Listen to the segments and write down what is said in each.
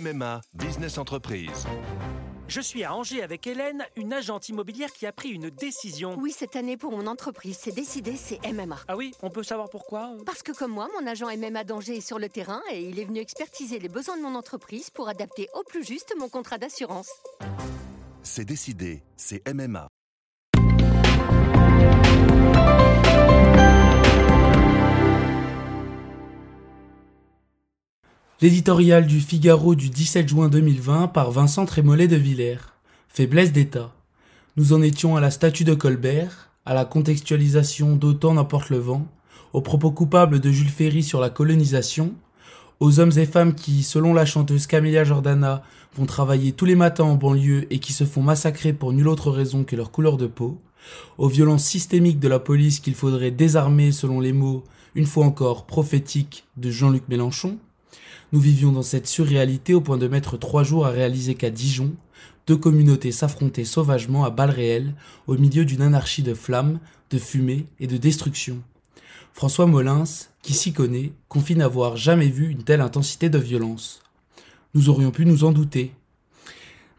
MMA Business Entreprise. Je suis à Angers avec Hélène, une agente immobilière qui a pris une décision. Oui, cette année pour mon entreprise, c'est décidé, c'est MMA. Ah oui, on peut savoir pourquoi? Parce que comme moi, mon agent MMA d'Angers est sur le terrain et il est venu expertiser les besoins de mon entreprise pour adapter au plus juste mon contrat d'assurance. C'est décidé, c'est MMA. L'éditorial du Figaro du 17 juin 2020 par Vincent Trémollet de Villers. Faiblesse d'État. Nous en étions à la statue de Colbert, à la contextualisation d'Autant n'emporte le vent, aux propos coupables de Jules Ferry sur la colonisation, aux hommes et femmes qui, selon la chanteuse Camélia Jordana, vont travailler tous les matins en banlieue et qui se font massacrer pour nulle autre raison que leur couleur de peau, aux violences systémiques de la police qu'il faudrait désarmer selon les mots, une fois encore prophétiques, de Jean-Luc Mélenchon, nous vivions dans cette surréalité au point de mettre trois jours à réaliser qu'à Dijon, deux communautés s'affrontaient sauvagement à balles réelles au milieu d'une anarchie de flammes, de fumée et de destruction. François Molins, qui s'y connaît, confie n'avoir jamais vu une telle intensité de violence. Nous aurions pu nous en douter.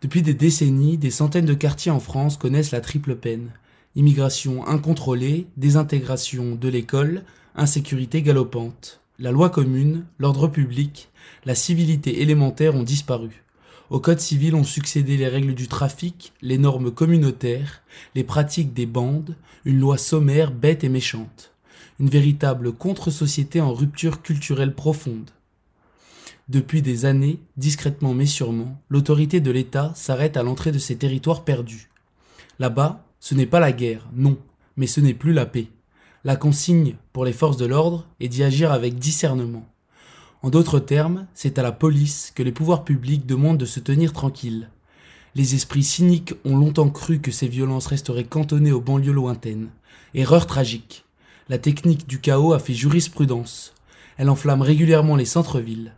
Depuis des décennies, des centaines de quartiers en France connaissent la triple peine. Immigration incontrôlée, désintégration de l'école, insécurité galopante. La loi commune, l'ordre public, la civilité élémentaire ont disparu. Au code civil ont succédé les règles du trafic, les normes communautaires, les pratiques des bandes, une loi sommaire, bête et méchante. Une véritable contre-société en rupture culturelle profonde. Depuis des années, discrètement mais sûrement, l'autorité de l'État s'arrête à l'entrée de ces territoires perdus. Là-bas, ce n'est pas la guerre, non, mais ce n'est plus la paix. La consigne pour les forces de l'ordre est d'y agir avec discernement. En d'autres termes, c'est à la police que les pouvoirs publics demandent de se tenir tranquilles. Les esprits cyniques ont longtemps cru que ces violences resteraient cantonnées aux banlieues lointaines. Erreur tragique. La technique du chaos a fait jurisprudence. Elle enflamme régulièrement les centres-villes.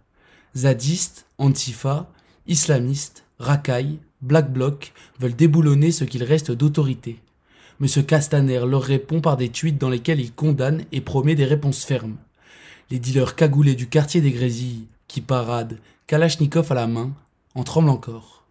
Zadistes, antifa, islamistes, racailles, black bloc veulent déboulonner ce qu'il reste d'autorité. M. Castaner leur répond par des tweets dans lesquels il condamne et promet des réponses fermes. Les dealers cagoulés du quartier des Grésilles, qui paradent, Kalachnikov à la main, en tremblent encore.